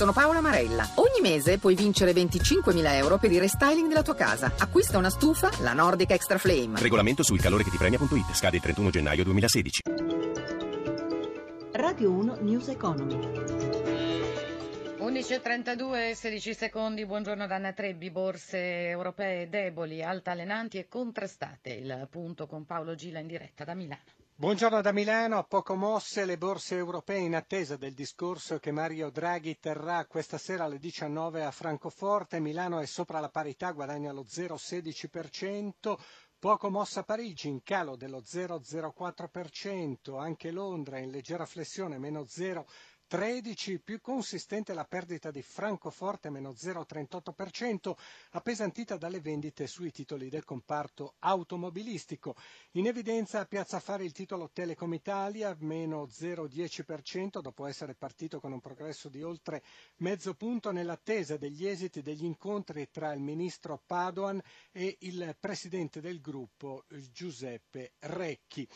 Sono Paola Marella. Ogni mese puoi vincere 25.000 euro per il restyling della tua casa. Acquista una stufa, la Nordic Extra Flame. Regolamento sul calore che ti premia.it. Scade il 31 gennaio 2016. Radio 1 News Economy. 11.32 16 secondi, buongiorno da Anna Trebbi, borse europee deboli, altalenanti e contrastate. Il punto con Paolo Gila in diretta da Milano. Buongiorno da Milano, poco mosse le borse europee in attesa del discorso che Mario Draghi terrà questa sera alle 19 a Francoforte. Milano è sopra la parità, guadagna lo 0,16%. Poco mossa Parigi, in calo dello 0,04%, anche Londra in leggera flessione, meno 0,13%. 13, più consistente la perdita di Francoforte, meno 0,38%, appesantita dalle vendite sui titoli del comparto automobilistico. In evidenza a Piazza Fare il titolo Telecom Italia, meno 0,10%, dopo essere partito con un progresso di oltre mezzo punto nell'attesa degli esiti degli incontri tra il ministro Padoan e il presidente del gruppo Giuseppe Recchi.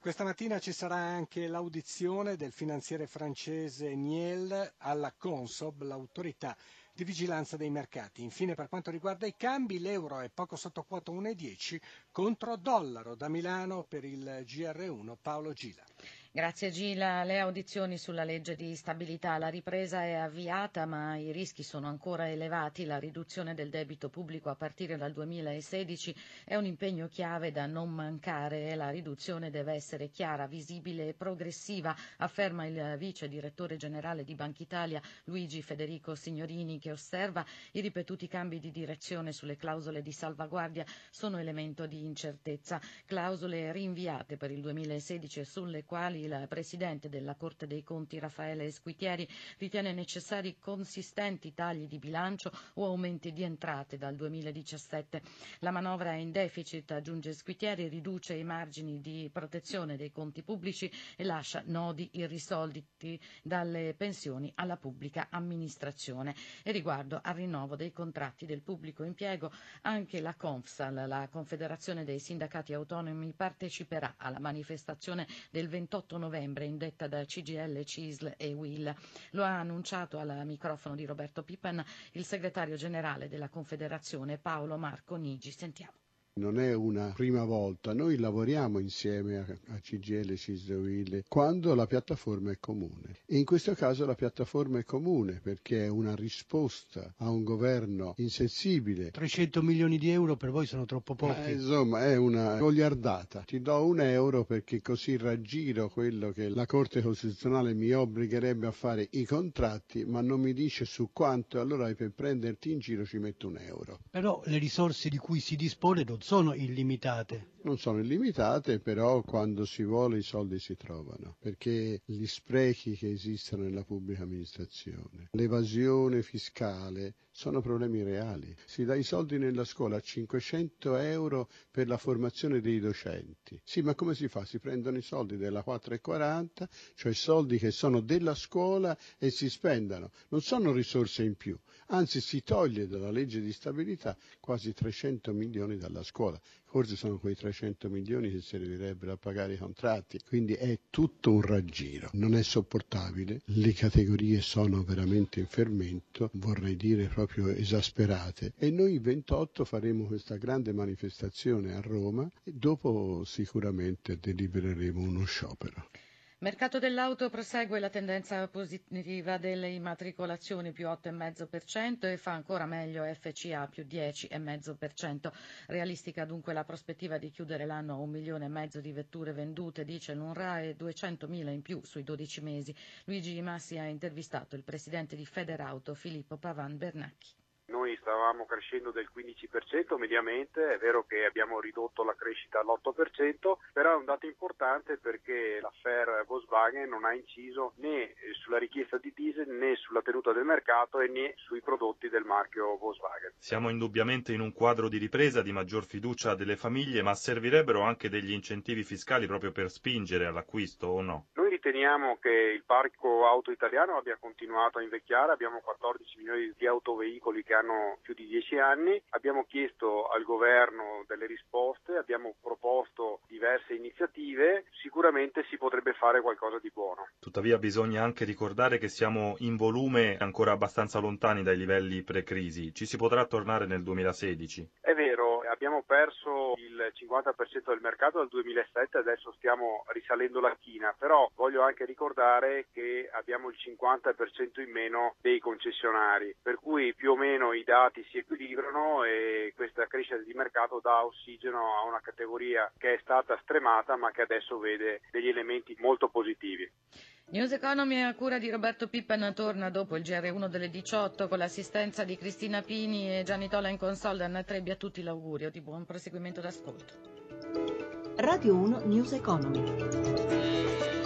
Questa mattina ci sarà anche l'audizione del finanziere francese Niel alla Consob, l'autorità di vigilanza dei mercati. Infine, per quanto riguarda i cambi, l'euro è poco sotto quota 1,10 contro dollaro da Milano per il GR1 Paolo Gila. Grazie Gila. Le audizioni sulla legge di stabilità. La ripresa è avviata ma i rischi sono ancora elevati. La riduzione del debito pubblico a partire dal 2016 è un impegno chiave da non mancare. La riduzione deve essere chiara, visibile e progressiva, afferma il vice direttore generale di Banca Italia Luigi Federico Signorini che osserva i ripetuti cambi di direzione sulle clausole di salvaguardia sono elemento di incertezza. Clausole rinviate per il 2016 e sulle quali il Presidente della Corte dei Conti Raffaele Squitieri ritiene necessari consistenti tagli di bilancio o aumenti di entrate dal 2017. La manovra è in deficit, aggiunge Squitieri, riduce i margini di protezione dei conti pubblici e lascia nodi irrisolti dalle pensioni alla pubblica amministrazione. E riguardo al rinnovo dei contratti del pubblico impiego, anche la Confsal, la Confederazione dei Sindacati Autonomi, parteciperà alla manifestazione del 28 8 novembre indetta da CGL, CISL e WIL. Lo ha annunciato al microfono di Roberto Pippen il segretario generale della Confederazione Paolo Marco Nigi. Sentiamo non è una prima volta, noi lavoriamo insieme a, a CGL, CISL, quando la piattaforma è comune e in questo caso la piattaforma è comune perché è una risposta a un governo insensibile. 300 milioni di euro per voi sono troppo pochi. Eh, insomma è una goliardata, ti do un euro perché così raggiro quello che la Corte Costituzionale mi obbligherebbe a fare i contratti ma non mi dice su quanto allora per prenderti in giro ci metto un euro. Però le risorse di cui si dispone non sono illimitate. Non sono illimitate, però quando si vuole i soldi si trovano, perché gli sprechi che esistono nella pubblica amministrazione, l'evasione fiscale sono problemi reali. Si dà i soldi nella scuola, 500 euro per la formazione dei docenti. Sì, ma come si fa? Si prendono i soldi della 4,40, cioè soldi che sono della scuola e si spendono. Non sono risorse in più, anzi si toglie dalla legge di stabilità quasi 300 milioni dalla scuola. Forse sono quei 300 milioni che servirebbero a pagare i contratti, quindi è tutto un raggiro. Non è sopportabile, le categorie sono veramente in fermento, vorrei dire proprio esasperate e noi il 28 faremo questa grande manifestazione a Roma e dopo sicuramente delibereremo uno sciopero. Mercato dell'auto prosegue la tendenza positiva delle immatricolazioni più 8,5% e fa ancora meglio FCA più 10,5%. Realistica dunque la prospettiva di chiudere l'anno a un milione e mezzo di vetture vendute, dice l'UNRA, e 200.000 in più sui 12 mesi. Luigi Massi ha intervistato il presidente di Federauto Filippo Pavan Bernacchi. Stavamo crescendo del 15% mediamente, è vero che abbiamo ridotto la crescita all'8%, però è un dato importante perché l'affair Volkswagen non ha inciso né sulla richiesta di diesel né sulla tenuta del mercato e né sui prodotti del marchio Volkswagen. Siamo indubbiamente in un quadro di ripresa, di maggior fiducia delle famiglie, ma servirebbero anche degli incentivi fiscali proprio per spingere all'acquisto o no? Riteniamo che il parco auto italiano abbia continuato a invecchiare, abbiamo 14 milioni di autoveicoli che hanno più di 10 anni, abbiamo chiesto al governo delle risposte, abbiamo proposto diverse iniziative, sicuramente si potrebbe fare qualcosa di buono. Tuttavia bisogna anche ricordare che siamo in volume ancora abbastanza lontani dai livelli pre-crisi, ci si potrà tornare nel 2016? È vero, abbiamo perso il 50% del mercato dal 2007, adesso stiamo risalendo la china, però voglio anche ricordare che abbiamo il 50% in meno dei concessionari, per cui più o meno i dati si equilibrano e questa crescita di mercato dà ossigeno a una categoria che è stata stremata ma che adesso vede degli elementi molto positivi. News Economy a cura di Roberto Pippen torna dopo il GR1 delle 18 con l'assistenza di Cristina Pini e Gianni Tola in console. Anna Trebbi a tutti l'augurio di buon proseguimento d'ascolto. Radio 1 News Economy.